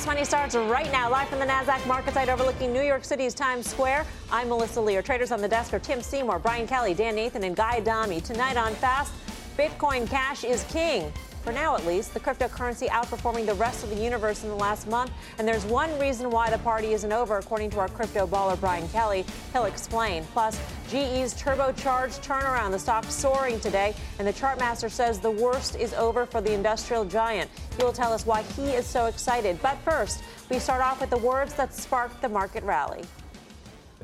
Fast Money starts right now, live from the NASDAQ market site overlooking New York City's Times Square. I'm Melissa Lee. Our traders on the desk are Tim Seymour, Brian Kelly, Dan Nathan, and Guy Adami. Tonight on Fast, Bitcoin Cash is king. For now, at least, the cryptocurrency outperforming the rest of the universe in the last month. And there's one reason why the party isn't over, according to our crypto baller Brian Kelly. He'll explain. Plus, GE's turbocharged turnaround. The stock soaring today, and the chartmaster says the worst is over for the industrial giant. He will tell us why he is so excited. But first, we start off with the words that sparked the market rally.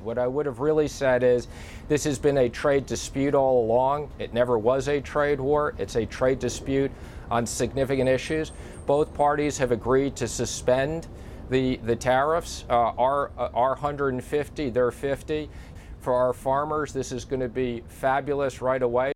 What I would have really said is this has been a trade dispute all along. It never was a trade war, it's a trade dispute on significant issues. Both parties have agreed to suspend the, the tariffs. Uh, our, uh, our 150, they're 50. For our farmers, this is going to be fabulous right away.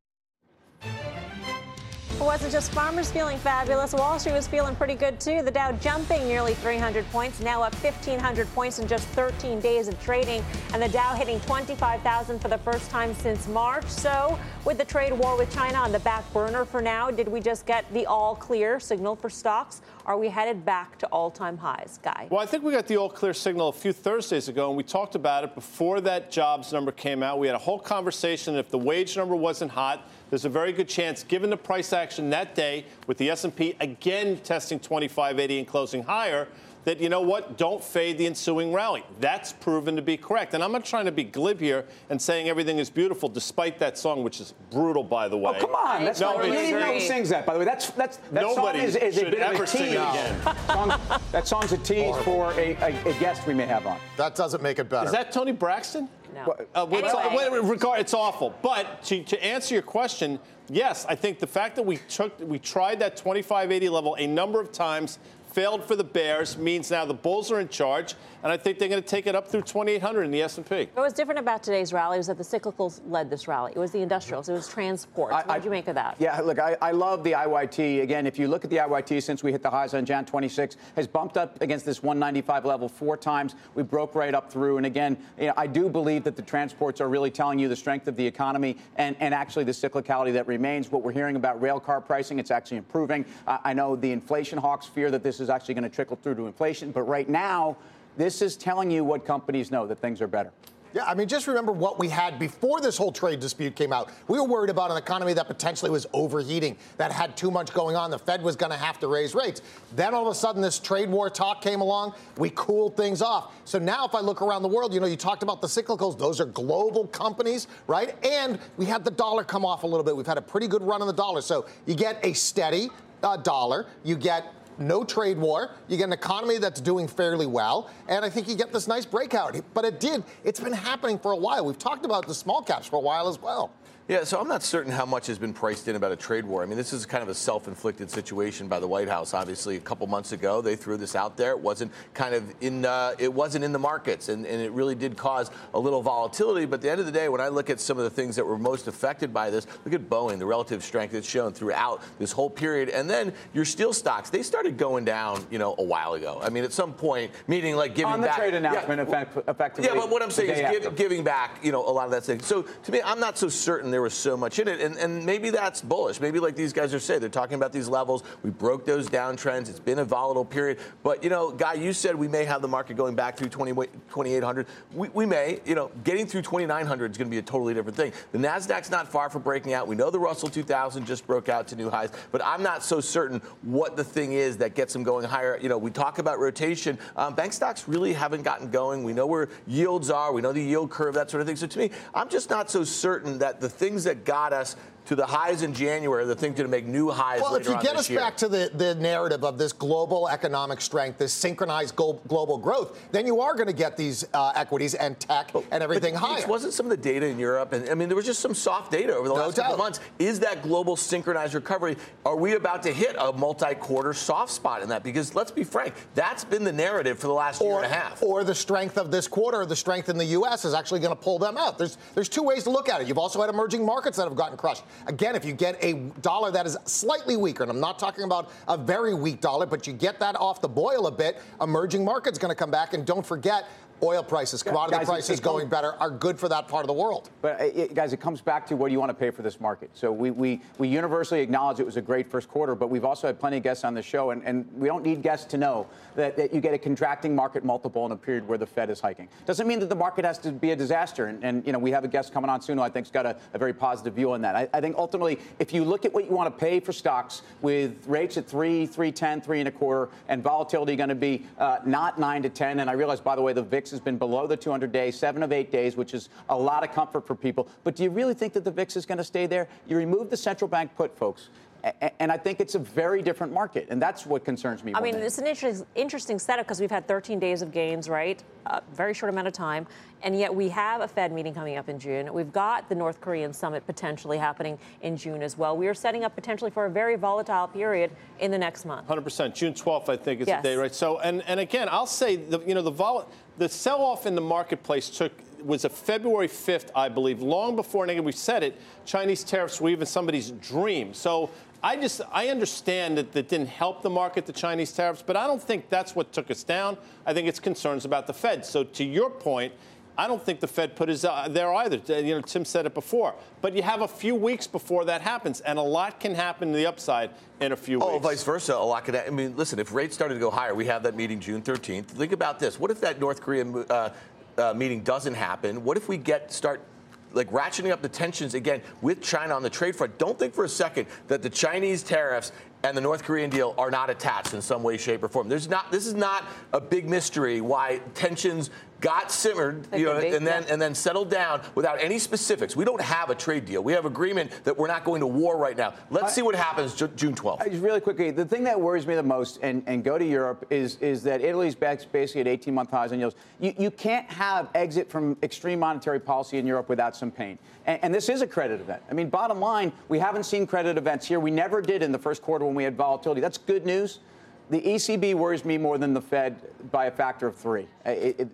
It wasn't just farmers feeling fabulous. Wall Street was feeling pretty good too. The Dow jumping nearly 300 points, now up 1,500 points in just 13 days of trading, and the Dow hitting 25,000 for the first time since March. So, with the trade war with China on the back burner for now, did we just get the all clear signal for stocks? Are we headed back to all time highs, Guy? Well, I think we got the all clear signal a few Thursdays ago, and we talked about it before that jobs number came out. We had a whole conversation. If the wage number wasn't hot, there's a very good chance, given the price action that day, with the S&P again testing 2580 and closing higher, that you know what, don't fade the ensuing rally. That's proven to be correct. And I'm not trying to be glib here and saying everything is beautiful, despite that song, which is brutal, by the way. Oh, come on, that's no, not. You didn't know who sings that, by the way. That's that's that Nobody song is, is should a bit ever of a tease. sing it again. song, that song's a tease for a, a, a guest we may have on. That doesn't make it better. Is that Toni Braxton? No. Uh, well, it's, Anyway. well, regard, it's awful. But to, to answer your question, yes, I think the fact that we took we tried that 2580 level a number of times, failed for the Bears, means now the Bulls are in charge, and I think they're going to take it up through 2800 in the S&P. What was different about today's rally was that the cyclicals led this rally. It was the industrials, it was transport. What did you make of that? Yeah, look, I, I love the IYT. Again, if you look at the IYT since we hit the highs on Jan 26, has bumped up against this 195 level four times. We broke right up through. And again, you know, I do believe that the transports are really telling you the strength of the economy and, and actually the cyclicality that remains. What we're hearing about rail car pricing, it's actually improving. Uh, I know the inflation hawks fear that this is actually going to trickle through to inflation. But right now, this is telling you what companies know that things are better. Yeah, I mean, just remember what we had before this whole trade dispute came out. We were worried about an economy that potentially was overheating, that had too much going on. The Fed was going to have to raise rates. Then all of a sudden, this trade war talk came along. We cooled things off. So now, if I look around the world, you know, you talked about the cyclicals. Those are global companies, right? And we had the dollar come off a little bit. We've had a pretty good run on the dollar. So you get a steady uh, dollar. You get no trade war. You get an economy that's doing fairly well, and I think you get this nice breakout. But it did. It's been happening for a while. We've talked about the small caps for a while as well. Yeah, so I'm not certain how much has been priced in about a trade war. I mean, this is kind of a self-inflicted situation by the White House. Obviously, a couple months ago, they threw this out there. It wasn't kind of in, uh, it wasn't in the markets, and, and it really did cause a little volatility. But at the end of the day, when I look at some of the things that were most affected by this, look at Boeing, the relative strength it's shown throughout this whole period, and then your steel stocks, they started going down, you know, a while ago. I mean, at some point, meaning like giving back On the back trade announcement, Yeah, effect- effectively. Yeah, but what I'm saying is give, giving back, you know, a lot of that thing. So to me, I'm not so certain there was so much in it, and, and maybe that's bullish. Maybe like these guys are saying, they're talking about these levels. We broke those downtrends. It's been a volatile period, but you know, guy, you said we may have the market going back through 20, 2800. We, we may, you know, getting through 2900 is going to be a totally different thing. The Nasdaq's not far from breaking out. We know the Russell 2000 just broke out to new highs, but I'm not so certain what the thing is that gets them going higher. You know, we talk about rotation. Um, bank stocks really haven't gotten going. We know where yields are. We know the yield curve, that sort of thing. So to me, I'm just not so certain that the things that got us to the highs in January, the thing to make new highs. Well, if you get us year. back to the, the narrative of this global economic strength, this synchronized global growth, then you are going to get these uh, equities and tech but, and everything but higher. Wasn't some of the data in Europe, and I mean, there was just some soft data over the no last doubt. couple months. Is that global synchronized recovery? Are we about to hit a multi-quarter soft spot in that? Because let's be frank, that's been the narrative for the last or, year and a half. Or the strength of this quarter, the strength in the U.S. is actually going to pull them out. There's there's two ways to look at it. You've also had emerging markets that have gotten crushed. Again, if you get a dollar that is slightly weaker, and I'm not talking about a very weak dollar, but you get that off the boil a bit, emerging markets going to come back. And don't forget, oil prices, commodity guys, prices it, it going better are good for that part of the world. But uh, it, guys, it comes back to what do you want to pay for this market? So we, we, we universally acknowledge it was a great first quarter, but we've also had plenty of guests on the show, and, and we don't need guests to know that, that you get a contracting market multiple in a period where the Fed is hiking. Doesn't mean that the market has to be a disaster. And, and you know, we have a guest coming on soon who I think's got a, a very positive view on that. I, I think ultimately, if you look at what you want to pay for stocks with rates at three, three ten, three and a quarter, and volatility going to be uh, not nine to ten, and I realize by the way the VIX has been below the 200 days, seven of eight days, which is a lot of comfort for people. But do you really think that the VIX is going to stay there? You remove the central bank put, folks. And I think it's a very different market, and that's what concerns me. I mean, it's an interesting, interesting setup because we've had 13 days of gains, right? A very short amount of time, and yet we have a Fed meeting coming up in June. We've got the North Korean summit potentially happening in June as well. We are setting up potentially for a very volatile period in the next month. 100%. June 12th, I think, is yes. the day, right? So, and and again, I'll say, the, you know, the vol- the sell-off in the marketplace took was a February 5th, I believe, long before, and again, we said it, Chinese tariffs were even somebody's dream. So I just I understand that that didn't help the market, the Chinese tariffs, but I don't think that's what took us down. I think it's concerns about the Fed. So to your point, I don't think the Fed put his uh, there either. You know, Tim said it before, but you have a few weeks before that happens, and a lot can happen to the upside in a few oh, weeks. Oh, vice versa. A lot can. I mean, listen, if rates started to go higher, we have that meeting June 13th. Think about this. What if that North Korean uh, uh, meeting doesn't happen? What if we get start like ratcheting up the tensions again with China on the trade front. Don't think for a second that the Chinese tariffs and the North Korean deal are not attached in some way, shape, or form. There's not. This is not a big mystery why tensions got simmered, you know, and then and then settled down without any specifics. We don't have a trade deal. We have agreement that we're not going to war right now. Let's see what happens June 12th. Really quickly, the thing that worries me the most, and, and go to Europe, is is that Italy's back basically at 18-month highs on yields. You, you can't have exit from extreme monetary policy in Europe without some pain. And, and this is a credit event. I mean, bottom line, we haven't seen credit events here. We never did in the first quarter when we had volatility. That's good news the ECB worries me more than the Fed by a factor of three. It, it,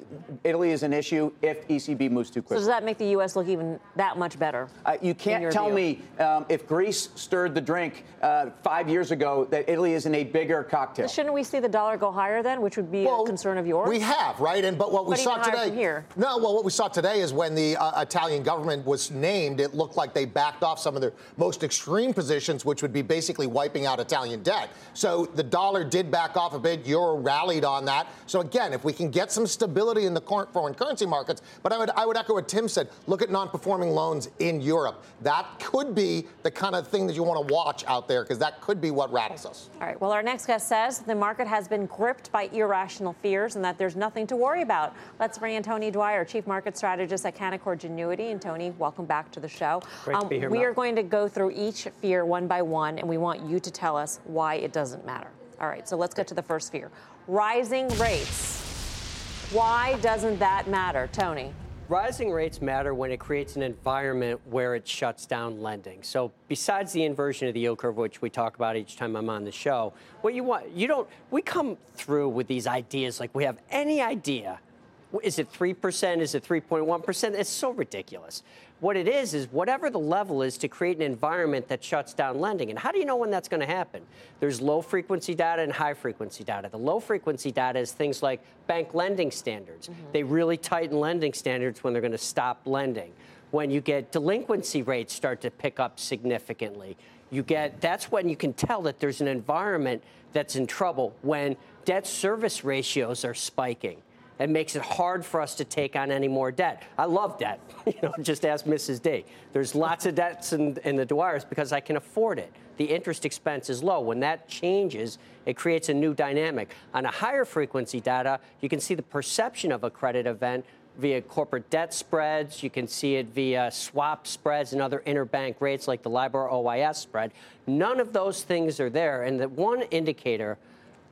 Italy is an issue if ECB moves too quickly. So does that make the U.S. look even that much better? Uh, you can't tell view? me um, if Greece stirred the drink uh, five years ago that Italy is in a bigger cocktail. Shouldn't we see the dollar go higher then, which would be well, a concern of yours? We have, right? And but what we but saw today here. No, well, what we saw today is when the uh, Italian government was named, it looked like they backed off some of their most extreme positions, which would be basically wiping out Italian debt. So the dollar did back off a bit euro rallied on that. So again, if we can get some stability in the foreign currency markets, but I would I would echo what Tim said. Look at non-performing loans in Europe. That could be the kind of thing that you want to watch out there because that could be what rattles us. All right. Well, our next guest says the market has been gripped by irrational fears and that there's nothing to worry about. Let's bring in Tony Dwyer, Chief Market Strategist at Canaccord Genuity. And Tony, welcome back to the show. Great um, to be here. We Mel. are going to go through each fear one by one, and we want you to tell us why it doesn't matter. All right, so let's get to the first fear rising rates. Why doesn't that matter, Tony? Rising rates matter when it creates an environment where it shuts down lending. So, besides the inversion of the yield curve, which we talk about each time I'm on the show, what you want, you don't, we come through with these ideas like we have any idea. Is it 3%? Is it 3.1%? It's so ridiculous. What it is, is whatever the level is to create an environment that shuts down lending. And how do you know when that's going to happen? There's low frequency data and high frequency data. The low frequency data is things like bank lending standards. Mm-hmm. They really tighten lending standards when they're going to stop lending. When you get delinquency rates start to pick up significantly, you get that's when you can tell that there's an environment that's in trouble when debt service ratios are spiking and makes it hard for us to take on any more debt. I love debt. You know, just ask Mrs. D. There's lots of debts in, in the Dwyers because I can afford it. The interest expense is low. When that changes, it creates a new dynamic. On a higher frequency data, you can see the perception of a credit event via corporate debt spreads. You can see it via swap spreads and other interbank rates like the LIBOR OIS spread. None of those things are there. And the one indicator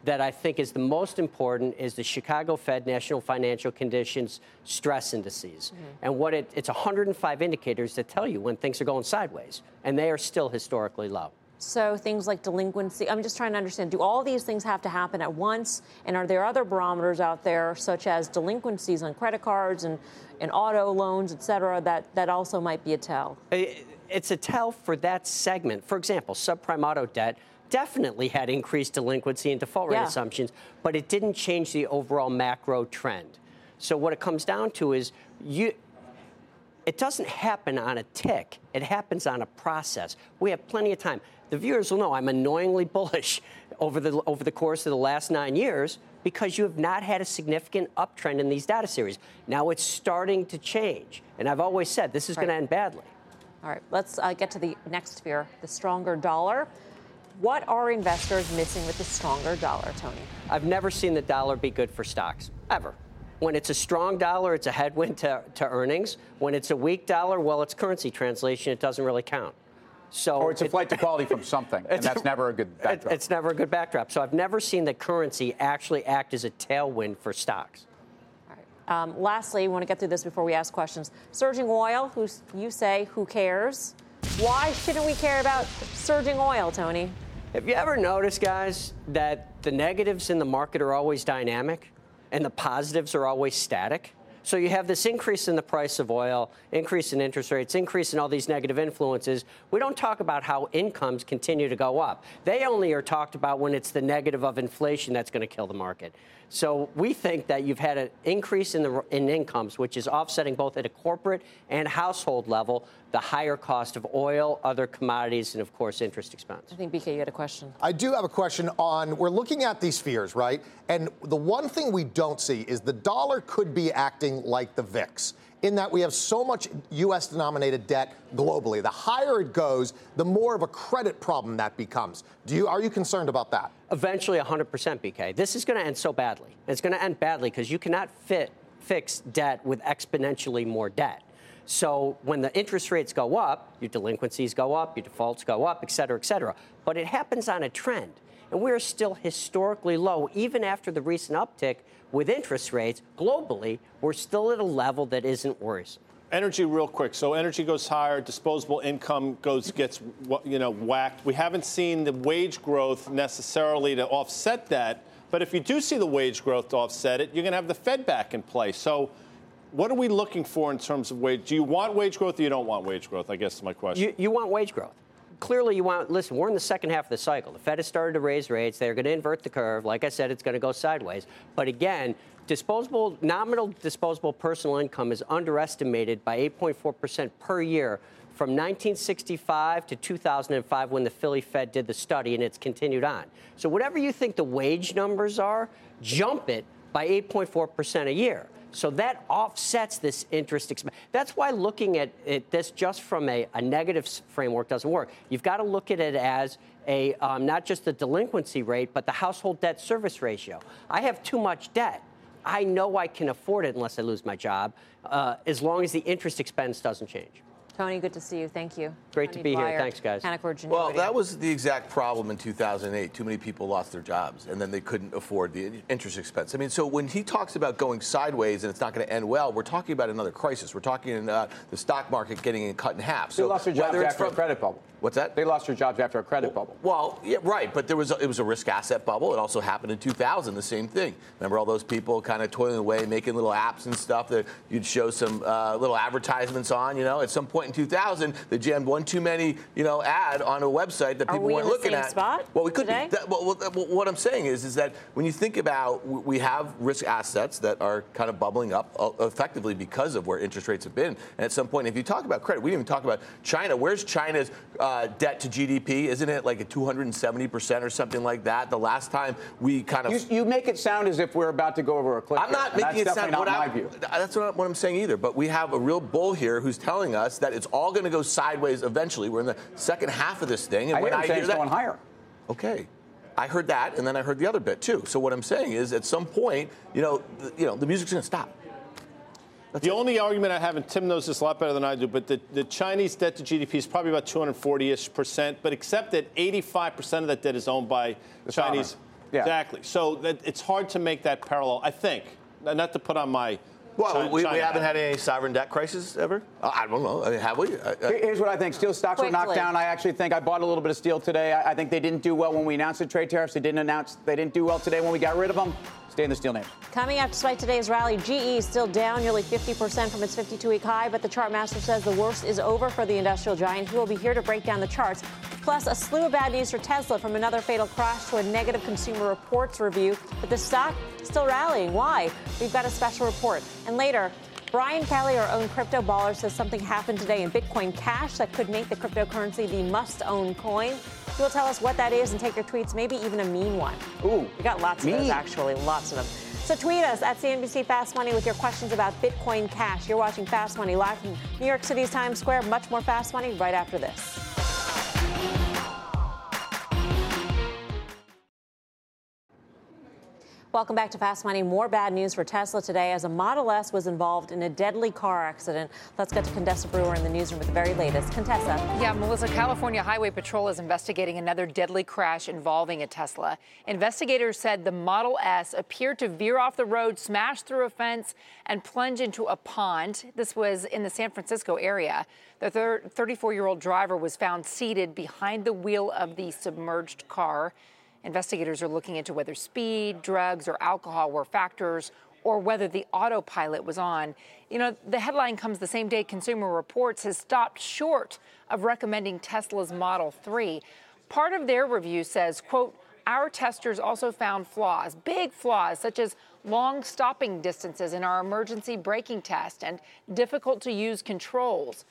that I think is the most important is the Chicago Fed National Financial Conditions stress indices. Mm-hmm. And what it, it's 105 indicators that tell you when things are going sideways, and they are still historically low. So things like delinquency, I'm just trying to understand, do all these things have to happen at once? And are there other barometers out there, such as delinquencies on credit cards and, and auto loans, et cetera, that, that also might be a tell? It's a tell for that segment. For example, subprime auto debt definitely had increased delinquency and default rate yeah. assumptions, but it didn't change the overall macro trend. So what it comes down to is you it doesn't happen on a tick. It happens on a process. We have plenty of time. The viewers will know I'm annoyingly bullish over the over the course of the last 9 years because you have not had a significant uptrend in these data series. Now it's starting to change. And I've always said this is right. going to end badly. All right, let's uh, get to the next fear, the stronger dollar. What are investors missing with the stronger dollar, Tony? I've never seen the dollar be good for stocks, ever. When it's a strong dollar, it's a headwind to, to earnings. When it's a weak dollar, well, it's currency translation. It doesn't really count. So or it's a flight to quality from something, and that's never a good backdrop. It's never a good backdrop. So I've never seen the currency actually act as a tailwind for stocks. All right. Um, lastly, we want to get through this before we ask questions. Surging oil, who's, you say, who cares? Why shouldn't we care about surging oil, Tony? Have you ever noticed, guys, that the negatives in the market are always dynamic and the positives are always static? So you have this increase in the price of oil, increase in interest rates, increase in all these negative influences. We don't talk about how incomes continue to go up. They only are talked about when it's the negative of inflation that's going to kill the market. So we think that you've had an increase in the in incomes, which is offsetting both at a corporate and household level the higher cost of oil, other commodities, and of course interest expense. I think BK, you had a question. I do have a question on. We're looking at these fears, right? And the one thing we don't see is the dollar could be acting like the VIX in that we have so much U.S. denominated debt globally. The higher it goes, the more of a credit problem that becomes. Do you are you concerned about that? Eventually, 100% BK. This is going to end so badly. It's going to end badly because you cannot fit fix debt with exponentially more debt. So when the interest rates go up, your delinquencies go up, your defaults go up, et cetera, et cetera. But it happens on a trend. And we're still historically low, even after the recent uptick with interest rates globally, we're still at a level that isn't worrisome. Energy, real quick. So energy goes higher, disposable income goes gets you know whacked. We haven't seen the wage growth necessarily to offset that. But if you do see the wage growth to offset it, you're going to have the Fed back in place. So what are we looking for in terms of wage? Do you want wage growth or you don't want wage growth? I guess is my question. You, you want wage growth clearly you want, listen, we're in the second half of the cycle. The Fed has started to raise rates. They're going to invert the curve. Like I said, it's going to go sideways. But again, disposable, nominal disposable personal income is underestimated by 8.4% per year from 1965 to 2005 when the Philly Fed did the study, and it's continued on. So whatever you think the wage numbers are, jump it by 8.4% a year. So that offsets this interest expense. That's why looking at this just from a, a negative framework doesn't work. You've got to look at it as a um, not just the delinquency rate, but the household debt service ratio. I have too much debt. I know I can afford it unless I lose my job, uh, as long as the interest expense doesn't change. Tony, good to see you. Thank you. Great Tony to be Dwyer, here. Thanks, guys. Well, that was the exact problem in 2008. Too many people lost their jobs, and then they couldn't afford the interest expense. I mean, so when he talks about going sideways and it's not going to end well, we're talking about another crisis. We're talking about the stock market getting cut in half. So they lost their jobs after from, a credit bubble. What's that? They lost their jobs after a credit well, bubble. Well, yeah, right. But there was a, it was a risk asset bubble. It also happened in 2000. The same thing. Remember all those people kind of toiling away, making little apps and stuff that you'd show some uh, little advertisements on. You know, at some point in 2000, they jammed one too many, you know, ad on a website that people we weren't looking at. Spot well, we could today? be. That, well, well, what I'm saying is, is that when you think about, we have risk assets that are kind of bubbling up uh, effectively because of where interest rates have been. And at some point, if you talk about credit, we didn't even talk about China. Where's China's uh, debt to GDP? GDP, isn't it like a 270% or something like that? The last time we kind of. You, you make it sound as if we're about to go over a cliff. I'm not here, making it sound. Not my view. That's not what I'm saying either. But we have a real bull here who's telling us that it's all going to go sideways eventually. We're in the second half of this thing. And I when I hear that, going higher. Okay. I heard that, and then I heard the other bit too. So what I'm saying is, at some point, you know, the, you know, the music's going to stop. the only argument I have, and Tim knows this a lot better than I do, but the, the Chinese debt to GDP is probably about 240-ish percent, but except that 85 percent of that debt is owned by The Chinese. Yeah. Exactly. So that, it's hard to make that parallel. I think, not to put on my. Well, Chi- we, we haven't hat. had any sovereign debt crisis ever. Uh, I don't know. I mean, have we? Uh, uh, Here- Here's what I think. Steel stocks were knocked down. I actually think I bought a little bit of steel today. I, I think they didn't do well when we announced the trade tariffs. They didn't announce. They didn't do well today when we got rid of them. Stay in the steel names. Coming up despite today's rally, GE is still down nearly 50% from its 52 week high, but the chart master says the worst is over for the industrial giant. He will be here to break down the charts. Plus, a slew of bad news for Tesla from another fatal crash to a negative consumer reports review. But the stock still rallying. Why? We've got a special report. And later, Brian Kelly, our own crypto baller, says something happened today in Bitcoin Cash that could make the cryptocurrency the must own coin. Will tell us what that is and take your tweets, maybe even a mean one. Ooh, We got lots of those, actually, lots of them. So tweet us at CNBC Fast Money with your questions about Bitcoin Cash. You're watching Fast Money live from New York City's Times Square. Much more Fast Money right after this. Welcome back to Fast Money. More bad news for Tesla today as a Model S was involved in a deadly car accident. Let's get to Contessa Brewer in the newsroom with the very latest. Contessa. Yeah, Melissa, California Highway Patrol is investigating another deadly crash involving a Tesla. Investigators said the Model S appeared to veer off the road, smash through a fence, and plunge into a pond. This was in the San Francisco area. The 34 year old driver was found seated behind the wheel of the submerged car. Investigators are looking into whether speed, drugs, or alcohol were factors or whether the autopilot was on. You know, the headline comes the same day Consumer Reports has stopped short of recommending Tesla's Model 3. Part of their review says, quote, our testers also found flaws, big flaws, such as long stopping distances in our emergency braking test and difficult to use controls.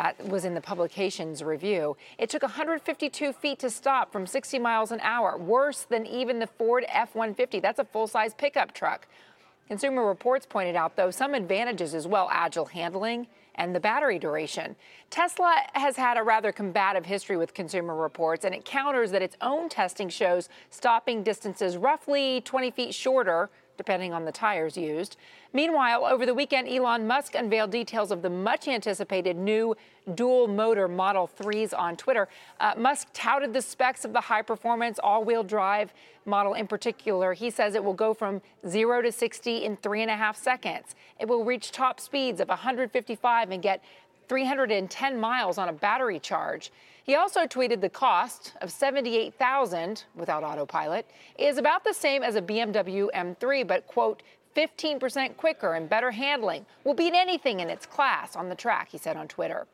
That was in the publication's review. It took 152 feet to stop from 60 miles an hour, worse than even the Ford F 150. That's a full size pickup truck. Consumer Reports pointed out, though, some advantages as well agile handling and the battery duration. Tesla has had a rather combative history with Consumer Reports, and it counters that its own testing shows stopping distances roughly 20 feet shorter depending on the tires used. Meanwhile, over the weekend, Elon Musk unveiled details of the much anticipated new dual motor Model 3s on Twitter. Uh, Musk touted the specs of the high performance all wheel drive model in particular. He says it will go from 0 to 60 in three and a half seconds. It will reach top speeds of 155 and get 310 miles on a battery charge. He also tweeted the cost of 78,000 without autopilot is about the same as a BMW M3 but quote 15% quicker and better handling will beat anything in its class on the track, he said on Twitter.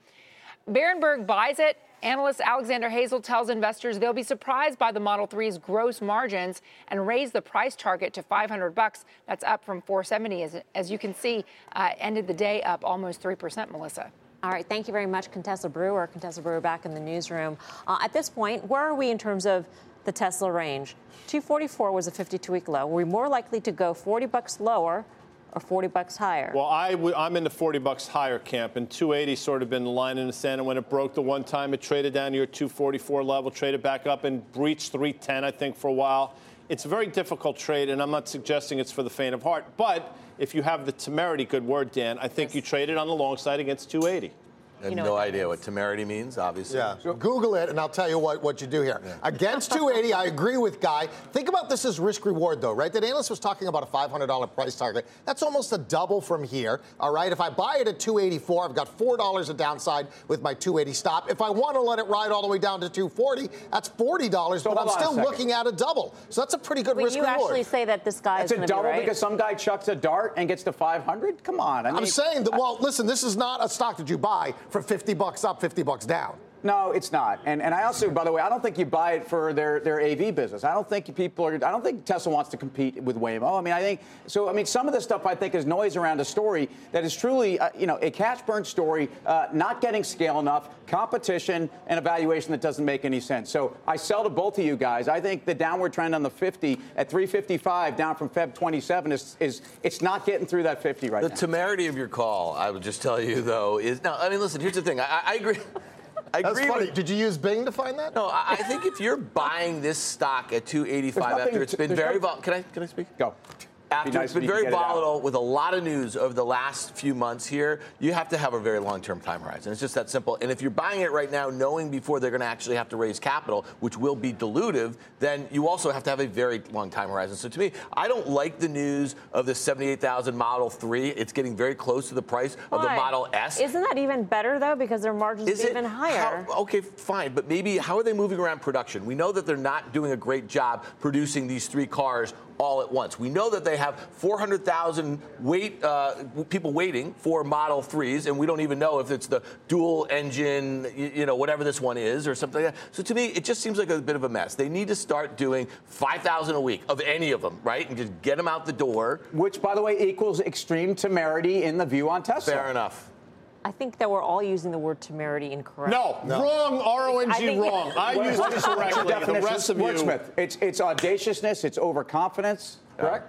Berenberg buys it. Analyst Alexander Haissl tells investors they'll be surprised by the Model 3's gross margins and raise the price target to 500 bucks. That's up from 470, as, as you can see, uh, ended the day up almost 3%, Melissa. All right, thank you very much, Contessa Brewer. Contessa Brewer back in the newsroom. Uh, at this point, where are we in terms of the Tesla range? 244 was a 52-week low. Were we more likely to go 40 bucks lower or 40 bucks higher? Well, I w- I'm in the 40 bucks higher camp, and 280 sort of been the line in the sand. And when it broke the one time, it traded down to your 244 level, traded back up, and breached 310, I think, for a while. It's a very difficult trade, and I'm not suggesting it's for the faint of heart. But if you have the temerity, good word, Dan, I think you trade it on the long side against 280. I have know no what that idea what temerity means, obviously. Yeah. Google it, and I'll tell you what, what you do here. Against 280, I agree with Guy. Think about this as risk reward, though, right? That analyst was talking about a $500 price target. That's almost a double from here, all right? If I buy it at 284, I've got $4 of downside with my 280 stop. If I want to let it ride all the way down to 240, that's $40, but I'm still looking at a double. So that's a pretty good Wait, risk you reward. actually say that this guy It's is a going to be double right? because some guy chucks a dart and gets to 500. Come on. I mean, I'm saying that, well, listen, this is not a stock that you buy for 50 bucks up, 50 bucks down. No, it's not. And and I also, by the way, I don't think you buy it for their, their AV business. I don't think people are. I don't think Tesla wants to compete with Waymo. I mean, I think so. I mean, some of this stuff I think is noise around a story that is truly, uh, you know, a cash burn story, uh, not getting scale enough, competition, and evaluation that doesn't make any sense. So I sell to both of you guys. I think the downward trend on the 50 at 355 down from Feb 27 is is it's not getting through that 50 right The now. The temerity of your call, I would just tell you, though, is now. I mean, listen. Here's the thing. I, I agree. I That's agree. funny. With, Did you use Bing to find that? no, I, I think if you're buying this stock at 285 after it's been very volatile, can I can I speak? Go. After nice it's been very could it volatile with a lot of news over the last few months here, you have to have a very long-term time horizon. It's just that simple. And if you're buying it right now, knowing before they're going to actually have to raise capital, which will be dilutive, then you also have to have a very long time horizon. So to me, I don't like the news of the 78,000 Model 3. It's getting very close to the price of the Model S. Isn't that even better though? Because their margins Is are it even higher. how- okay, fine, but maybe how are they moving around production? We know that they're not doing a great job producing these three cars all at once. We know that they have 400,000 wait uh, people waiting for Model 3s, and we don't even know if it's the dual engine, you, you know, whatever this one is, or something like that. So to me, it just seems like a bit of a mess. They need to start doing 5,000 a week of any of them, right, and just get them out the door. Which, by the way, equals extreme temerity in the view on Tesla. Fair enough. I think that we're all using the word temerity incorrect. No, wrong. R O N I G think- wrong. I What- use what it is- what's your correctly. The rest of you. Wordsmith. It's it's audaciousness. It's overconfidence. Correct.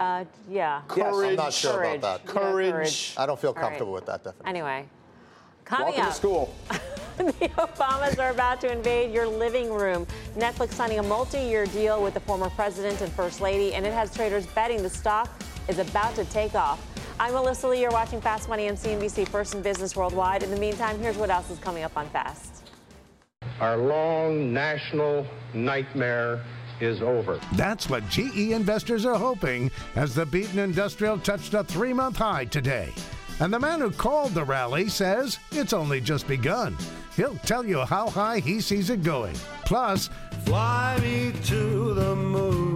Uh, yeah. Yes. I'm not sure Courage. about that. Yeah, Courage. I don't feel All right. comfortable with that definition. Anyway, coming Welcome up. to school. the Obamas are about to invade your living room. Netflix signing a multi-year deal with the former president and first lady, and it has traders betting the stock is about to take off. I'm Melissa Lee. You're watching Fast Money on CNBC, First in Business Worldwide. In the meantime, here's what else is coming up on Fast. Our long national nightmare is over. That's what GE investors are hoping as the beaten industrial touched a three month high today. And the man who called the rally says it's only just begun. He'll tell you how high he sees it going. Plus, Fly me to the moon.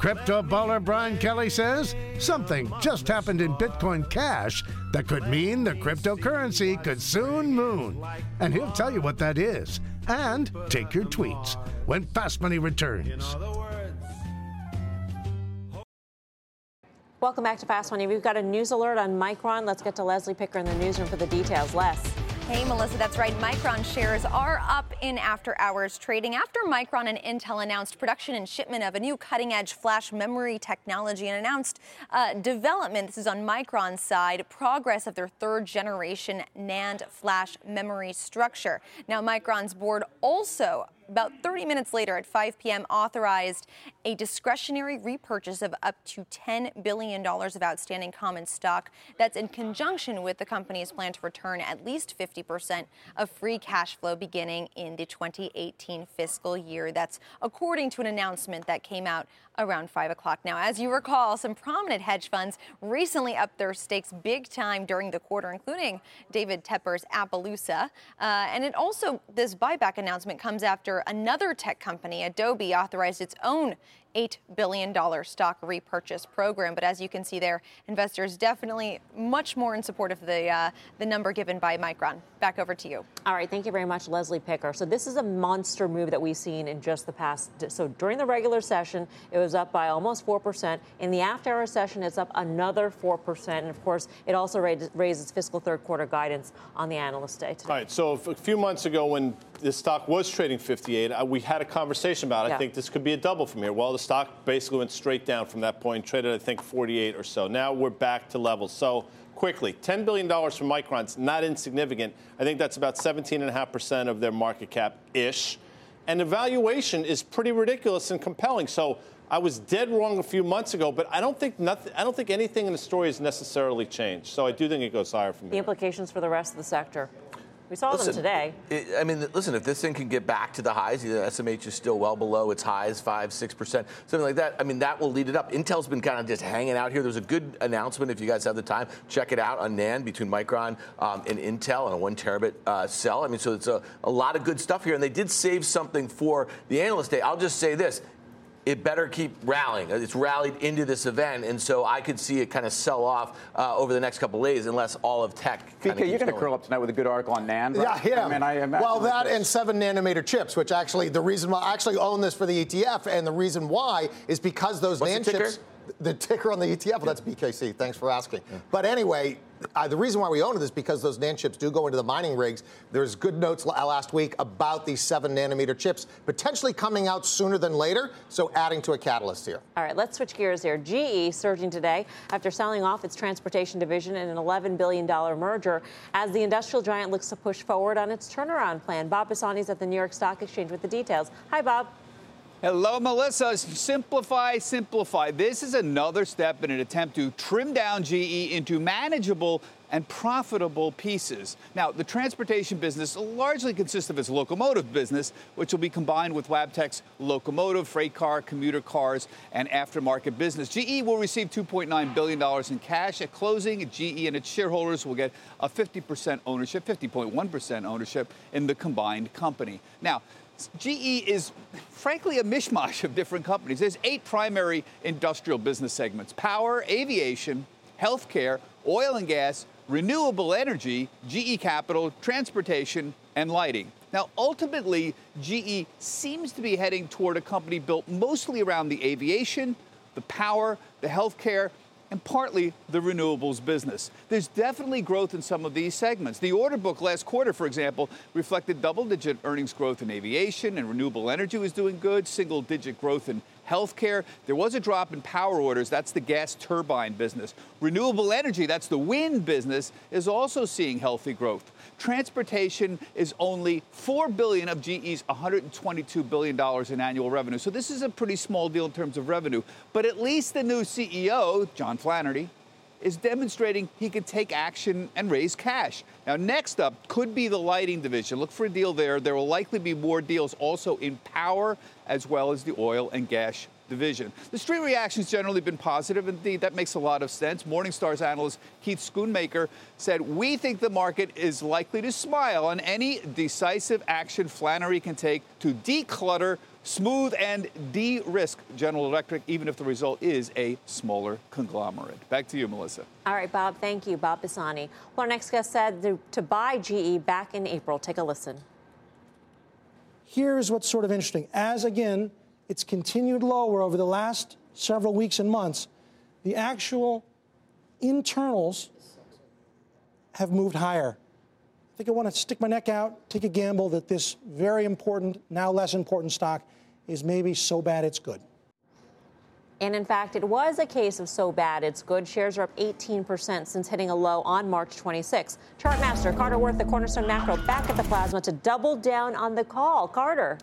Crypto baller Brian Kelly says something just happened in Bitcoin Cash that could mean the cryptocurrency could soon moon. And he'll tell you what that is. And take your tweets when Fast Money returns. Welcome back to Fast Money. We've got a news alert on Micron. Let's get to Leslie Picker in the newsroom for the details. Les. Hey, Melissa, that's right. Micron shares are up in after hours trading after Micron and Intel announced production and shipment of a new cutting edge flash memory technology and announced uh, development. This is on Micron's side, progress of their third generation NAND flash memory structure. Now, Micron's board also about 30 minutes later at 5 p.m. authorized a discretionary repurchase of up to $10 billion of outstanding common stock. That's in conjunction with the company's plan to return at least 50% of free cash flow beginning in the 2018 fiscal year. That's according to an announcement that came out around 5 o'clock. Now, as you recall, some prominent hedge funds recently upped their stakes big time during the quarter, including David Tepper's Appaloosa. Uh, and it also, this buyback announcement comes after another tech company, Adobe, authorized its own $8 billion stock repurchase program. But as you can see there, investors definitely much more in support of the, uh, the number given by Micron. Back over to you. All right, thank you very much, Leslie Picker. So this is a monster move that we've seen in just the past. So during the regular session, it was up by almost four percent. In the after-hour session, it's up another four percent, and of course, it also raises, raises fiscal third quarter guidance on the analyst day today. All right. So a few months ago, when the stock was trading 58, uh, we had a conversation about. Yeah. I think this could be a double from here. Well, the stock basically went straight down from that point, traded I think 48 or so. Now we're back to levels. So quickly, 10 billion dollars from Micron's not insignificant. I think that's about 17.5 percent of their market cap ish, and the valuation is pretty ridiculous and compelling. So. I was dead wrong a few months ago, but I don't think nothing. I don't think anything in the story has necessarily changed. So I do think it goes higher from The here. implications for the rest of the sector. We saw them today. it- I mean, listen, if this thing can get back to the highs, the SMH is still well below its highs, 5 6%, something like that. I mean, that will lead it up. Intel's been kind of just hanging out here. There's a good announcement, if you guys have the time, check it out on NAND between Micron um, and Intel on a one terabit uh, cell. I mean, so it's a, a lot of good stuff here. And they did save something for the analyst day. I'll just say this it better keep rallying. It's rallied into this event, and so I could see it kind of sell off uh, over the next couple of days unless all of tech. kinda BK, you're going to curl up tonight with a good article on NAND. Yeah, right? yeah. I mean, I imagine well, that this- and seven nanometer chips, which actually the reason why I actually own this for the ETF, and the reason why is because those What's NAND ticker? chips. The ticker on the ETF, well, that's BKC. Thanks for asking. But anyway, uh, the reason why we own it is because those NAND chips do go into the mining rigs. There's good notes la- last week about these seven nanometer chips potentially coming out sooner than later, so adding to a catalyst here. All right, let's switch gears here. GE surging today after selling off its transportation division in an $11 billion merger as the industrial giant looks to push forward on its turnaround plan. Bob Pisani's at the New York Stock Exchange with the details. Hi, Bob. Hello, Melissa. Simplify, simplify. This is another step in an attempt to trim down GE into manageable and profitable pieces. Now, the transportation business largely consists of its locomotive business, which will be combined with Wabtec's locomotive, freight car, commuter cars, and aftermarket business. GE will receive $2.9 billion in cash at closing. GE and its shareholders will get a 50% ownership, 50.1% ownership in the combined company. Now, GE is frankly a mishmash of different companies. There's eight primary industrial business segments power, aviation, healthcare, oil and gas, renewable energy, GE Capital, transportation, and lighting. Now, ultimately, GE seems to be heading toward a company built mostly around the aviation, the power, the healthcare, and partly the renewables business. There's definitely growth in some of these segments. The order book last quarter, for example, reflected double digit earnings growth in aviation, and renewable energy was doing good, single digit growth in healthcare. There was a drop in power orders. That's the gas turbine business. Renewable energy, that's the wind business, is also seeing healthy growth. Transportation is only 4 billion of GE's 122 billion dollars in annual revenue. So this is a pretty small deal in terms of revenue, but at least the new CEO, John Flannery, is demonstrating he can take action and raise cash. Now, next up could be the lighting division. Look for a deal there. There will likely be more deals also in power as well as the oil and gas division. The street reaction has generally been positive. Indeed, that makes a lot of sense. Morningstar's analyst Keith Schoonmaker said, We think the market is likely to smile on any decisive action Flannery can take to declutter, smooth, and de risk General Electric, even if the result is a smaller conglomerate. Back to you, Melissa. All right, Bob, thank you. Bob Pisani. Well, our next guest said to buy GE back in April. Take a listen. Here's what's sort of interesting. As again, it's continued lower over the last several weeks and months. The actual internals have moved higher. I think I want to stick my neck out, take a gamble that this very important, now less important stock is maybe so bad it's good. And in fact, it was a case of so bad it's good. Shares are up 18% since hitting a low on March 26. Chartmaster Carter Worth, the Cornerstone Macro, back at the plasma to double down on the call. Carter.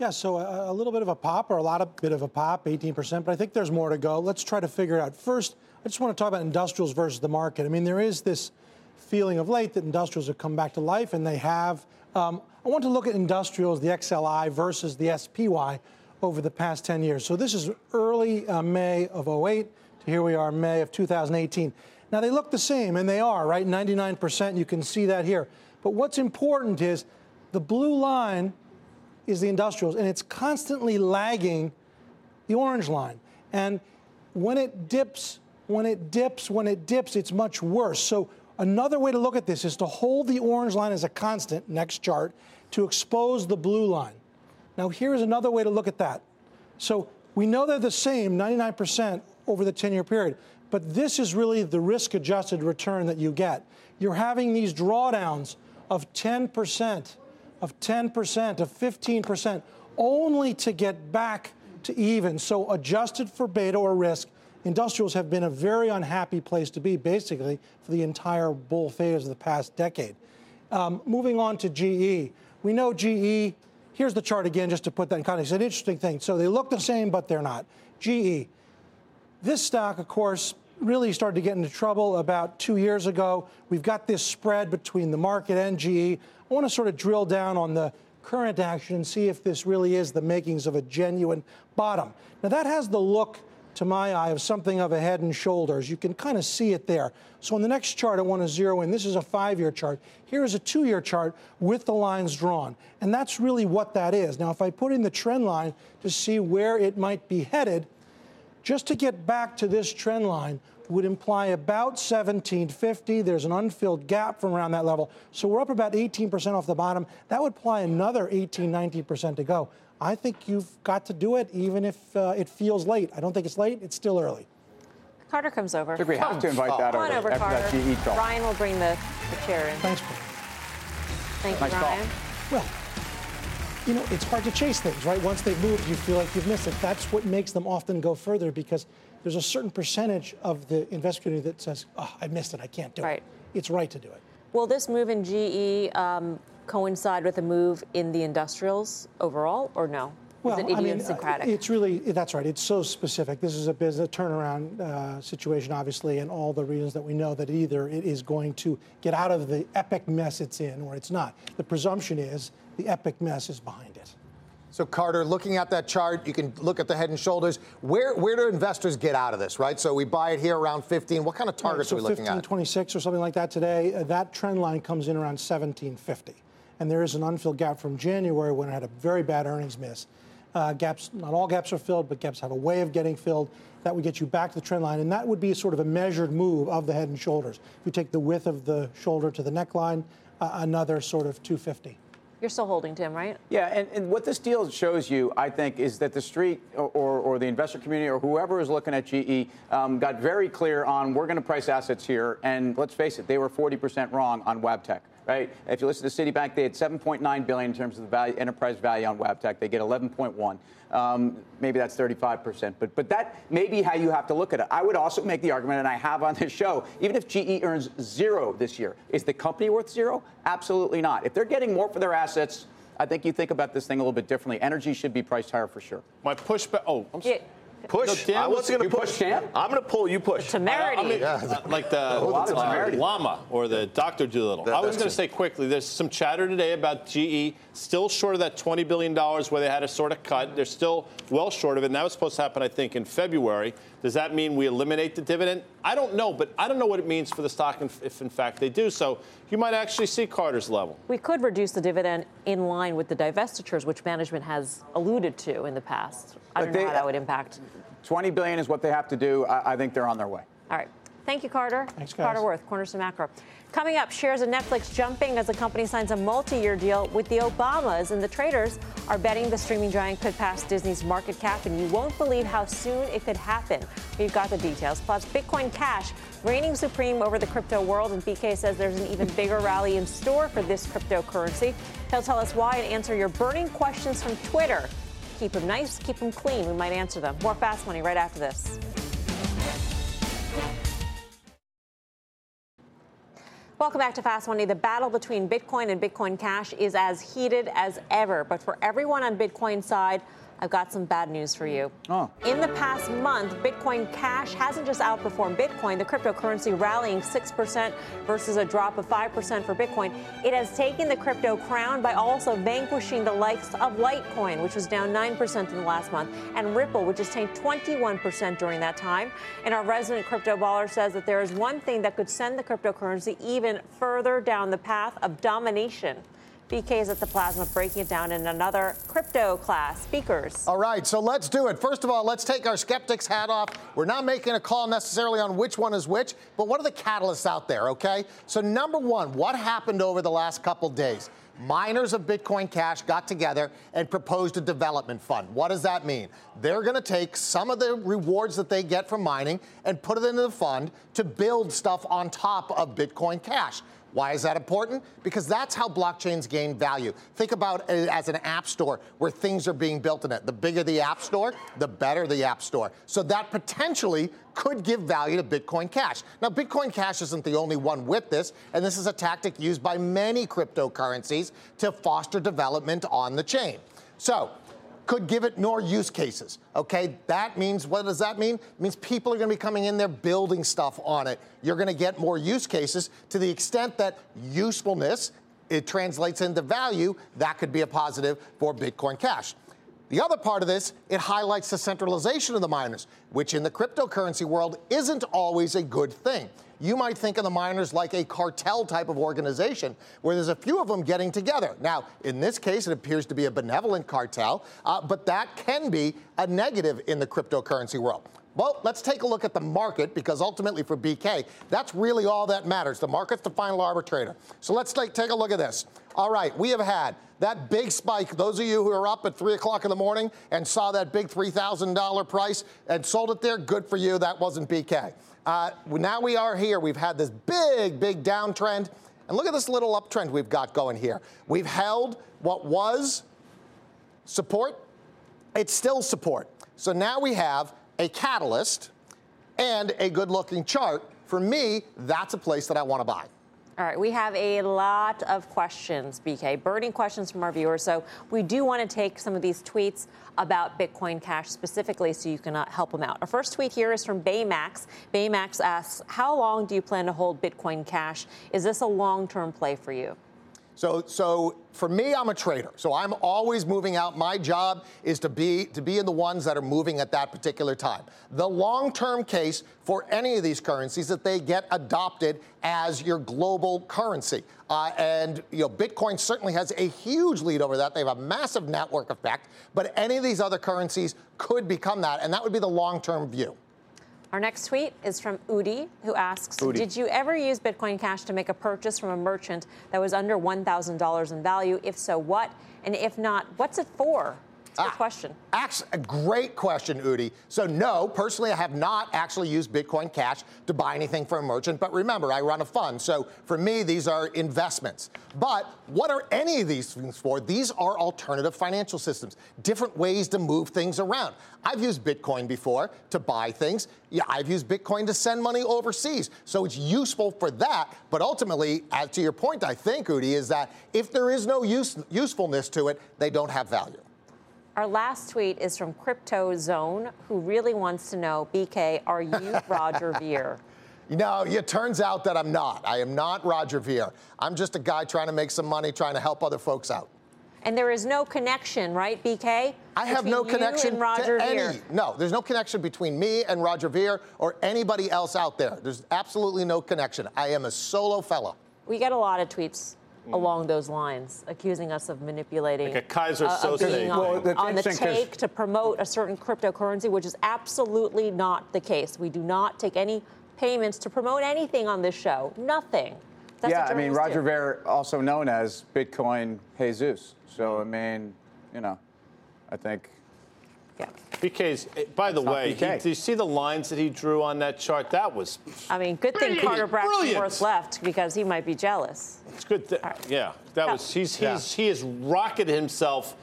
Yeah, so a, a, little bit of a pop, or a lot of bit of a pop, 18%, but I think there's more to go. Let's try to figure it out. First, I just want to talk about industrials versus the market. I mean, there is this feeling of late that industrials have come back to life, and they have. Um, I want to look at industrials, the XLI versus the SPY over the past 10 years. So this is early uh, May of 08 to here we are, May of 2018. Now they look the same, and they are, right? 99%, you can see that here. But what's important is the blue line is the industrials, and it's constantly lagging the orange line. And when it dips, when it dips, when it dips, it's much worse. So another way to look at this is to hold the orange line as a constant, next chart, to expose the blue line. Now here's another way to look at that. So we know they're the same, 99% over the 10-year period, but this is really the risk-adjusted return that you get. You're having these drawdowns of 10% of 10%, of 15%, only to get back to even. So, adjusted for beta or risk, industrials have been a very unhappy place to be, basically, for the entire bull phase of the past decade. Um, moving on to GE. We know GE, here's the chart again, just to put that in context. It's an interesting thing. So, they look the same, but they're not. GE. This stock, of course, really started to get into trouble about two years ago. We've got this spread between the market and GE. I want to sort of drill down on the current action and see if this really is the makings of a genuine bottom. Now, that has the look, to my eye, of something of a head and shoulders. You can kind of see it there. So, in the next chart, I want to zero in. This is a five year chart. Here is a two year chart with the lines drawn. And that's really what that is. Now, if I put in the trend line to see where it might be headed, just to get back to this trend line, would imply about 1750. There's an unfilled gap from around that level. So we're up about 18% off the bottom. That would imply another 18, 19% to go. I think you've got to do it, even if uh, it feels late. I don't think it's late. It's still early. Carter comes over. I think we have to invite that Come on over after Carter. that GE talk. Ryan will bring the, the chair in. Thanks. Thank you, call. Ryan. Well, you know, it's hard to chase things, right? Once they've moved, you feel like you've missed it. That's what makes them often go further because there's a certain percentage of the investor community that says, oh, I missed it. I can't do Right. it. It's right to do it. Will this move in GE um, coincide with a move in the industrials overall, or no? Well, Is it I mean, idiosyncratic? it's really that's right. It's so specific. This is a business turnaround uh, situation, obviously, and all the reasons that we know that either it is going to get out of the epic mess it's in, or it's not. The presumption is the epic mess is behind it. So Carter, looking at that chart, you can look at the head and shoulders. Where where do investors get out of this, right? So we buy it here around 15. What kind of targets so are we looking 15, at? 26 or something like that today. Uh, that trend line comes in around 1750, and there is an unfilled gap from January when it had a very bad earnings miss. Uh, gaps, not all gaps are filled, but gaps have a way of getting filled. That would get you back to the trend line, and that would be sort of a measured move of the head and shoulders. If you take the width of the shoulder to the neckline, uh, another sort of 250. You're still holding, Tim, right? Yeah, and, and what this deal shows you, I think, is that the street or, or, or the investor community or whoever is looking at GE um, got very clear on we're going to price assets here. And let's face it, they were 40% wrong on Wabtec. Right? If you listen to Citibank, they had 7.9 billion in terms of the value, enterprise value on Wabtec. They get 11.1. Um, maybe that's 35%. But but that may be how you have to look at it. I would also make the argument, and I have on this show, even if GE earns zero this year, is the company worth zero? Absolutely not. If they're getting more for their assets, I think you think about this thing a little bit differently. Energy should be priced higher for sure. My pushback. Oh, I'm Yeah. Push. No, Dan I was- wasn't going to push. push Dan? I'm going to pull. You push. Temerity. I mean, uh, like the, A lot of uh, temerity. llama or the Dr. Dolittle. That- I was going to say quickly, there's some chatter today about GE still short of that $20 billion where they had a sort of cut. They're still well short of it, and that was supposed to happen, I think, in February. Does that mean we eliminate the dividend? I don't know, but I don't know what it means for the stock if, if in fact they do. So you might actually see Carter's level. We could reduce the dividend in line with the divestitures, which management has alluded to in the past. I But don't know how that would impact. 20 billion is what they have to do. I, I think they're on their way. All right. Thank you, Carter. Thanks, guys. Carter Worth, Cornerstone Macro. Coming up, shares of Netflix jumping as the company signs a multi-year deal with the Obamas, and the traders are betting the streaming giant could pass Disney's market cap, and you won't believe how soon it could happen. We've got the details. Plus, Bitcoin Cash reigning supreme over the crypto world, and BK says there's an even bigger rally in store for this cryptocurrency. He'll tell us why and answer your burning questions from Twitter. Keep them nice, keep them clean. We might answer them. More Fast Money right after this. Welcome back to Fast Money. The battle between Bitcoin and Bitcoin Cash is as heated as ever. But for everyone on Bitcoin's side, I've got some bad news for you. Oh. In the past month, Bitcoin Cash hasn't just outperformed Bitcoin, the cryptocurrency rallying 6% versus a drop of 5% for Bitcoin. It has taken the crypto crown by also vanquishing the likes of Litecoin, which was down 9% in the last month, and Ripple, which has tanked 21% during that time. And our resident crypto baller says that there is one thing that could send the cryptocurrency even further down the path of domination. BK is at the plasma breaking it down in another crypto class. Speakers. All right, so let's do it. First of all, let's take our skeptics hat off. We're not making a call necessarily on which one is which, but what are the catalysts out there, okay? So, number one, what happened over the last couple days? Miners of Bitcoin Cash got together and proposed a development fund. What does that mean? They're going to take some of the rewards that they get from mining and put it into the fund to build stuff on top of Bitcoin Cash. Why is that important? Because that's how blockchains gain value. Think about it as an app store where things are being built in it. The bigger the app store, the better the app store. So that potentially could give value to Bitcoin Cash. Now, Bitcoin Cash isn't the only one with this, and this is a tactic used by many cryptocurrencies to foster development on the chain. So, could give it more use cases. Okay, that means what does that mean? It means people are going to be coming in there building stuff on it. You're going to get more use cases to the extent that usefulness it translates into value. That could be a positive for Bitcoin Cash. The other part of this, it highlights the centralization of the miners, which in the cryptocurrency world isn't always a good thing. You might think of the miners like a cartel type of organization where there's a few of them getting together. Now, in this case, it appears to be a benevolent cartel, uh, but that can be a negative in the cryptocurrency world. Well, let's take a look at the market because ultimately for BK, that's really all that matters. The market's the final arbitrator. So let's take, take a look at this. All right, we have had that big spike. Those of you who are up at 3 o'clock in the morning and saw that big $3,000 price and sold it there, good for you. That wasn't BK. Uh, now we are here. We've had this big, big downtrend. And look at this little uptrend we've got going here. We've held what was support, it's still support. So now we have a catalyst and a good looking chart. For me, that's a place that I want to buy. All right, we have a lot of questions, BK, burning questions from our viewers. So we do want to take some of these tweets about Bitcoin Cash specifically so you can uh, help them out. Our first tweet here is from Baymax. Baymax asks, How long do you plan to hold Bitcoin Cash? Is this a long term play for you? So, so for me, I'm a trader. So I'm always moving out. My job is to be to be in the ones that are moving at that particular time. The long-term case for any of these currencies that they get adopted as your global currency. Uh, and you know, Bitcoin certainly has a huge lead over that. They have a massive network effect. But any of these other currencies could become that, and that would be the long-term view. Our next tweet is from Udi, who asks Udi. Did you ever use Bitcoin Cash to make a purchase from a merchant that was under $1,000 in value? If so, what? And if not, what's it for? It's a good ah, question. Actually, a great question, Udi. So, no, personally, I have not actually used Bitcoin Cash to buy anything from a merchant. But remember, I run a fund. So, for me, these are investments. But what are any of these things for? These are alternative financial systems, different ways to move things around. I've used Bitcoin before to buy things. Yeah, I've used Bitcoin to send money overseas. So, it's useful for that. But ultimately, as to your point, I think, Udi, is that if there is no use, usefulness to it, they don't have value. Our last tweet is from Crypto Zone, who really wants to know, BK, are you Roger Ver? You know, it turns out that I'm not. I am not Roger Ver. I'm just a guy trying to make some money, trying to help other folks out. And there is no connection, right, BK? I have no connection to Ver. any. No, there's no connection between me and Roger Ver or anybody else out there. There's absolutely no connection. I am a solo fella. We get a lot of tweets along those lines, accusing us of manipulating, Like a Kaiser uh, of being on, Well, that's on the take to promote a certain cryptocurrency, which is absolutely not the case. We do not take any payments to promote anything on this show. Nothing. That's yeah, I mean, Roger do. Ver, also known as Bitcoin Jesus. So, I mean, you know, I think. BK's, eh, by the It's way, he, do you see the lines that he drew on that chart? That was I mean, good thing Brilliant. Carter Brilliant. Braxton Worth left because he might be jealous it's good. Th- Yeah, that Yeah. was he's Yeah. he's he has rocketed himself.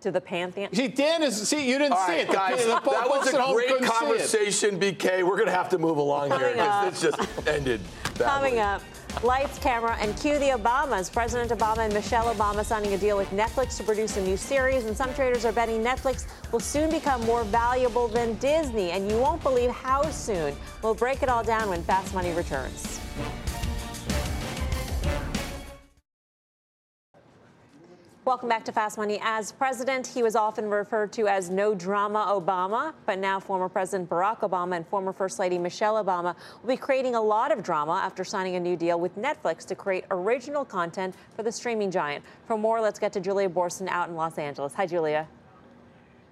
to the pantheon. See, Dan is see you didn't All see right, it. The- guys, the that was a great couldn't see it. conversation, BK. We're going to have to move along here Coming up. because it's just ended. badly. Coming up, lights, camera, and cue the Obamas. President Obama and Michelle Obama signing a deal with Netflix to produce a new series, and some traders are betting Netflix will soon become more valuable than Disney, and you won't believe how soon. We'll break it all down when Fast Money returns. Welcome back to Fast Money. As president, he was often referred to as no drama Obama, but now former President Barack Obama and former First Lady Michelle Obama will be creating a lot of drama after signing a new deal with Netflix to create original content for the streaming giant. For more, let's get to Julia Boorstin out in Los Angeles. Hi, Julia.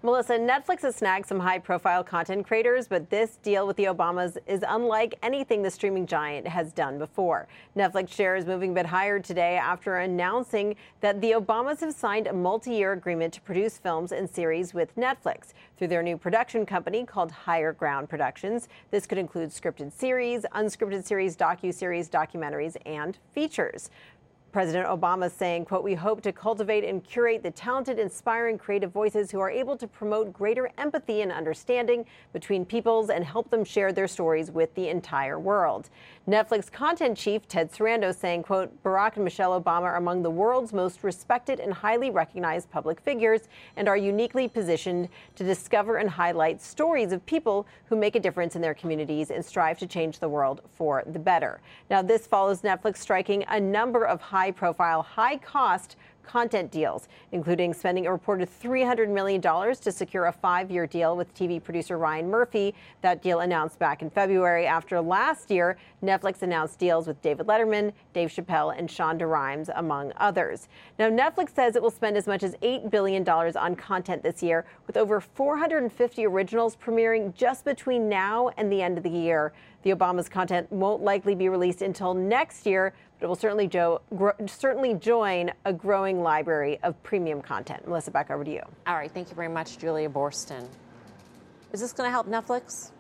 Melissa, Netflix has snagged some high profile content creators, but this deal with the Obamas is unlike anything the streaming giant has done before. Netflix shares moving a bit higher today after announcing that the Obamas have signed a multi year agreement to produce films and series with Netflix through their new production company called Higher Ground Productions. This could include scripted series, unscripted series, docu-series, documentaries, and features. President Obama saying, quote, we hope to cultivate and curate the talented, inspiring, creative voices who are able to promote greater empathy and understanding between peoples and help them share their stories with the entire world. Netflix content chief Ted Sarandos saying, quote, Barack and Michelle Obama are among the world's most respected and highly recognized public figures and are uniquely positioned to discover and highlight stories of people who make a difference in their communities and strive to change the world for the better. Now, this follows Netflix striking a number of high profile, high cost content deals, including spending a reported $300 million to secure a five year deal with TV producer Ryan Murphy. That deal announced back in February after last year, Netflix announced deals with David Letterman, Dave Chappelle, and Shonda Rhimes, among others. Now, Netflix says it will spend as much as $8 billion on content this year, with over 450 originals premiering just between now and the end of the year. The Obama's content won't likely be released until next year, it will certainly, jo- gro- certainly join a growing library of premium content. Melissa, back over to you. All right, thank you very much, Julia Boorstin. Is this going to help Netflix?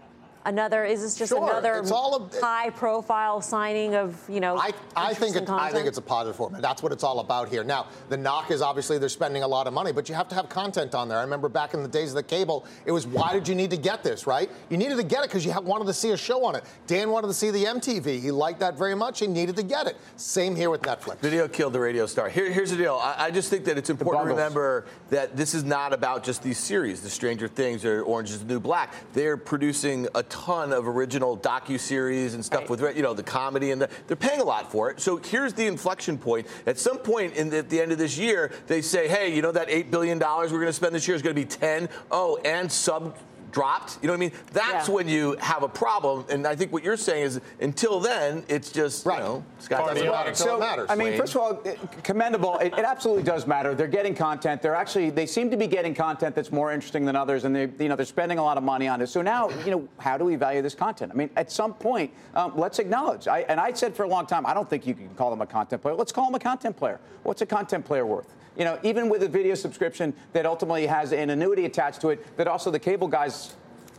Another? Is this just Sure, another it's all of- high-profile signing of you know? I, I think it, I think it's a positive for them. That's what it's all about here. Now, the knock is obviously they're spending a lot of money, but you have to have content on there. I remember back in the days of the cable, it was why did you need to get this, right? You needed to get it because you ha- wanted to see a show on it. Dan wanted to see the MTV. He liked that very much. He needed to get it. Same here with Netflix. Video killed the radio star. Here, here's the deal. I, I just think that it's important to remember that this is not about just these series, the Stranger Things or Orange is the New Black. They're producing a ton of original docu series and stuff with you know the comedy, and the, they're paying a lot for it. So here's the inflection point. At some point in the, at the end of this year, they say, hey, you know that eight billion dollars we're going to spend this year is going to be ten. Oh, and sub dropped. You know what I mean? That's Yeah. when you have a problem. And I think what you're saying is until then, it's just you know, Scott Party doesn't on matter. until it matters. I mean, Wayne. first of all, it- commendable. It, it absolutely does matter. They're getting content. They're actually they seem to be getting content that's more interesting than others, and they you know they're spending a lot of money on it. So now you know how do we value this content? I mean, at some point, um, let's acknowledge. I, and I said for a long time, I don't think you can call them a content player. Let's call them a content player. What's a content player worth? You know, even with a video subscription that ultimately has an annuity attached to it, that also the cable guys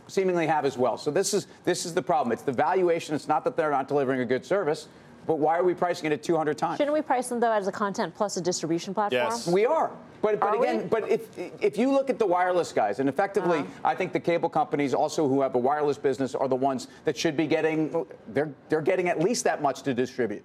seemingly have as well. So this is this is the problem. It's the valuation. It's not that they're not delivering a good service, but why are we pricing it at 200 times? Shouldn't we price them though as a content plus a distribution platform? Yes. We are. But, but Are we? again, but if if you look at the wireless guys, and effectively, Uh-huh. I think the cable companies also who have a wireless business are the ones that should be getting they're they're getting at least that much to distribute.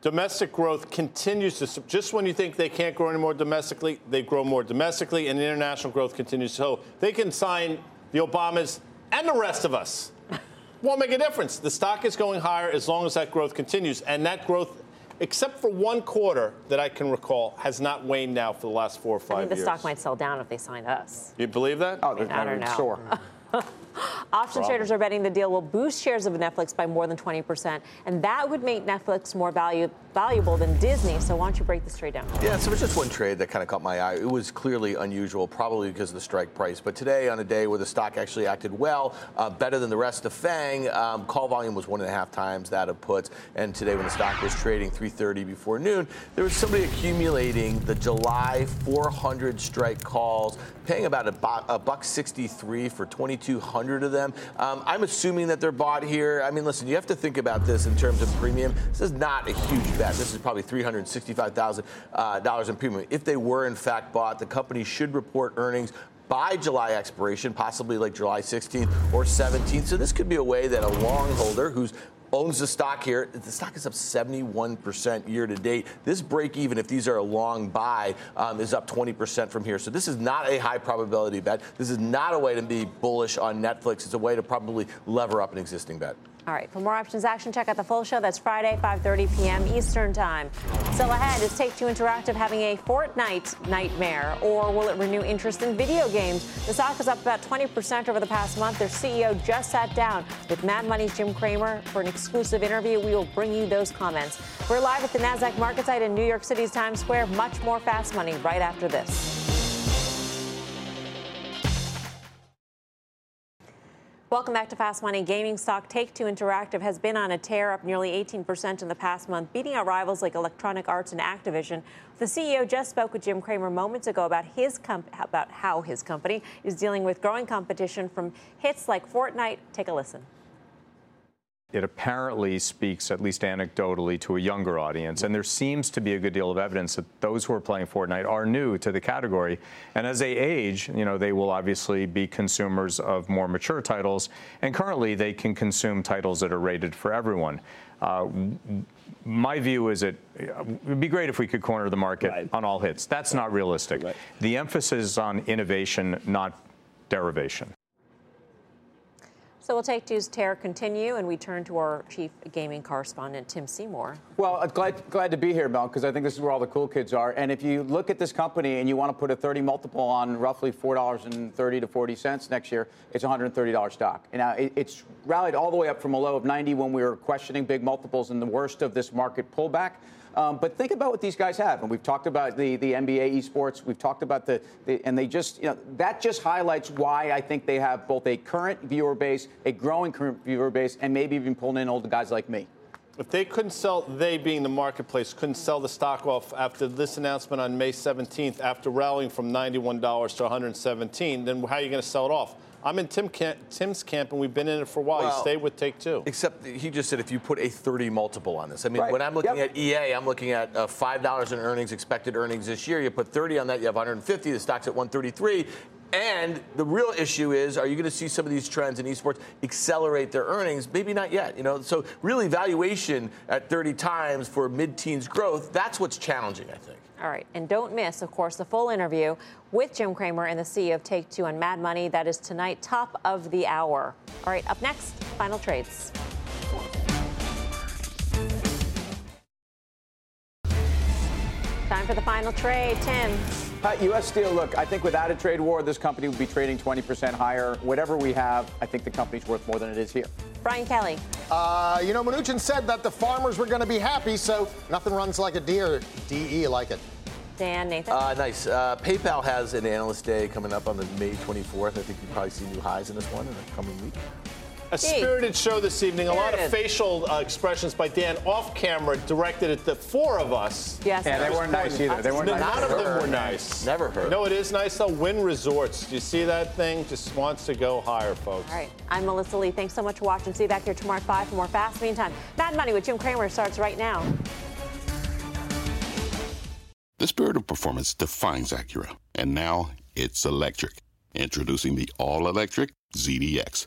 Domestic growth continues to, just when you think they can't grow anymore domestically, they grow more domestically, and international growth continues. So they can sign the Obamas and the rest of us. Won't make a difference. The stock is going higher as long as that growth continues. And that growth, except for one quarter that I can recall, has not waned now for the last four or I five think the years. stock might sell down if they sign us. You believe that? Oh, they're I don't know. Sure. Option Problem. traders are betting the deal will boost shares of Netflix by more than 20%, and that would make Netflix more value, valuable than Disney. So why don't you break this trade down? Yeah, so it was just one trade that kind of caught my eye. It was clearly unusual, probably because of the strike price. But today, on a day where the stock actually acted well, uh, better than the rest of FANG, um, call volume was one and a half times that of puts. And today, when the stock was trading 3:30 before noon, there was somebody accumulating the July 400 strike calls, paying about a, bu- a buck 63 for 2,200 of them. Um, I'm assuming that they're bought here. I mean, listen, you have to think about this in terms of premium. This is not a huge bet. This is probably $365,000 uh, in premium. If they were in fact bought, the company should report earnings by July expiration, possibly like July 16th or 17th. So this could be a way that a long holder who's owns the stock here. The stock is up 71% year to date. This break even, if these are a long buy, um, is up 20% from here. So this is not a high probability bet. This is not a way to be bullish on Netflix. It's a way to probably lever up an existing bet. All right, for more options action, check out the full show. That's Friday, 5.30 p.m. Eastern Time. Still ahead, is Take-Two Interactive having a Fortnite nightmare, or will it renew interest in video games? The stock is up about 20% over the past month. Their CEO just sat down with Mad Money's Jim Cramer for an exclusive interview. We will bring you those comments. We're live at the NASDAQ market site in New York City's Times Square. Much more fast money right after this. Welcome back to Fast Money. Gaming stock Take Two Interactive has been on a tear, up nearly 18% in the past month, beating out rivals like Electronic Arts and Activision. The CEO just spoke with Jim Cramer moments ago about his comp- about how his company is dealing with growing competition from hits like Fortnite. Take a listen. It apparently speaks, at least anecdotally, to a younger audience. And there seems to be a good deal of evidence that those who are playing Fortnite are new to the category. And as they age, you know, they will obviously be consumers of more mature titles. And currently, they can consume titles that are rated for everyone. Uh, my view is it would be great if we could corner the market on all hits. That's not realistic. The emphasis is on innovation, not derivation. So we'll take Two's tear continue, and we turn to our chief gaming correspondent, Tim Seymour. Well, uh, glad glad to be here, Mel, because I think this is where all the cool kids are. And if you look at this company and you want to put a 30 multiple on roughly four dollars and 30 to 40 cents next year, it's 130 dollar stock. And now it, it's rallied all the way up from a low of 90 when we were questioning big multiples in the worst of this market pullback. Um, but think about what these guys have, and we've talked about the, the NBA esports. We've talked about the, the, and they just, you know, that just highlights why I think they have both a current viewer base, a growing current viewer base, and maybe even pulling in older guys like me. If they couldn't sell, they being the marketplace, couldn't sell the stock off after this announcement on May 17th, after rallying from $91 to 117, then how are you going to sell it off? I'm in Tim camp, Tim's camp, and we've been in it for a while. Well, he stayed with Take Two. Except he just said if you put a 30 multiple on this. I mean, Right. when I'm looking Yep. at EA, I'm looking at uh, $5 in earnings, expected earnings this year. You put 30 on that, you have 150. The stock's at 133. And the real issue is, are you going to see some of these trends in esports accelerate their earnings? Maybe not yet. You know, so really valuation at 30 times for mid-teens growth, that's what's challenging, I think. All right, and don't miss, of course, the full interview with Jim Cramer and the CEO of Take Two on Mad Money. That is tonight, top of the hour. All right, up next, final trades. Time for the final trade, Tim. Uh, U.S. Steel, look, I think without a trade war, this company would be trading 20% higher. Whatever we have, I think the company's worth more than it is here. Brian Kelly. Uh, you know, Mnuchin said that the farmers were going to be happy, so nothing runs like a deer. DE like it. Dan, Nathan. Uh, nice. Uh, PayPal has an analyst day coming up on the May 24th. I think you probably see new highs in this one in the coming week. A spirited show this evening. A lot of facial uh, expressions by Dan off camera directed at the four of us. Yes. Yeah, they weren't nice either. They weren't None nice. of them were nice. Never heard. No, it is nice though. Wynn Resorts. Do you see that thing? Just wants to go higher, folks. All right, I'm Melissa Lee. Thanks so much for watching. See you back here tomorrow at 5 for more Fast. Meantime, Mad Money with Jim Cramer starts right now. The spirit of performance defines Acura, and now it's electric. Introducing the all-electric ZDX,